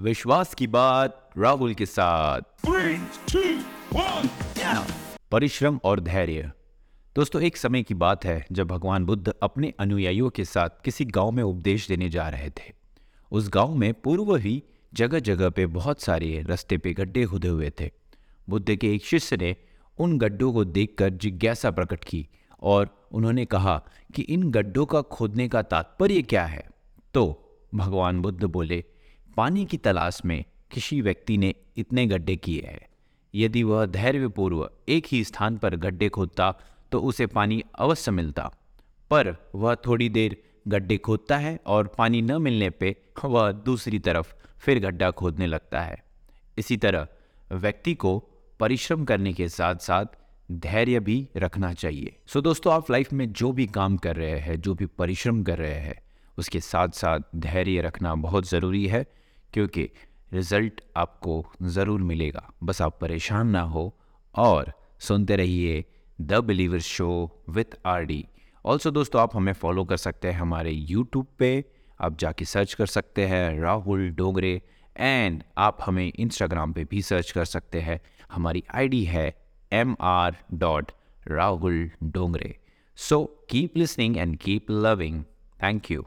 विश्वास की बात राहुल के साथ। Three, two, one, now. परिश्रम और धैर्य। दोस्तों एक समय की बात है जब भगवान बुद्ध अपने अनुयायियों के साथ किसी गाँव में उपदेश देने जा रहे थे। उस गाँव में पूर्व ही जगह जगह पे बहुत सारे रास्ते पे गड्ढे खुदे हुए थे। बुद्ध के एक शिष्य ने उन गड्ढों को देखकर जिज्ञासा प्रकट की और उन्होंने कहा कि इन गड्ढों का खोदने का तात्पर्य क्या है? तो भगवान बुद्ध बोले पानी की तलाश में किसी व्यक्ति ने इतने गड्ढे किए हैं। यदि वह धैर्यपूर्व एक ही स्थान पर गड्ढे खोदता तो उसे पानी अवश्य मिलता। पर वह थोड़ी देर गड्ढे खोदता है और पानी न मिलने पे वह दूसरी तरफ़ फिर गड्ढा खोदने लगता है। इसी तरह व्यक्ति को परिश्रम करने के साथ साथ धैर्य भी रखना चाहिए। सो so, दोस्तों, आप लाइफ में जो भी काम कर रहे हैं, जो भी परिश्रम कर रहे हैं, उसके साथ साथ धैर्य रखना बहुत ज़रूरी है। क्योंकि रिज़ल्ट आपको ज़रूर मिलेगा। बस आप परेशान ना हो और सुनते रहिए the believer show with R D. Also दोस्तों, आप हमें फॉलो कर सकते हैं हमारे यूट्यूब पे। आप जाके सर्च कर सकते हैं राहुल डोगरे एंड आप हमें इंस्टाग्राम पे भी सर्च कर सकते हैं। हमारी आईडी है M R dot Rahul Dongre so keep listening and keep loving thank you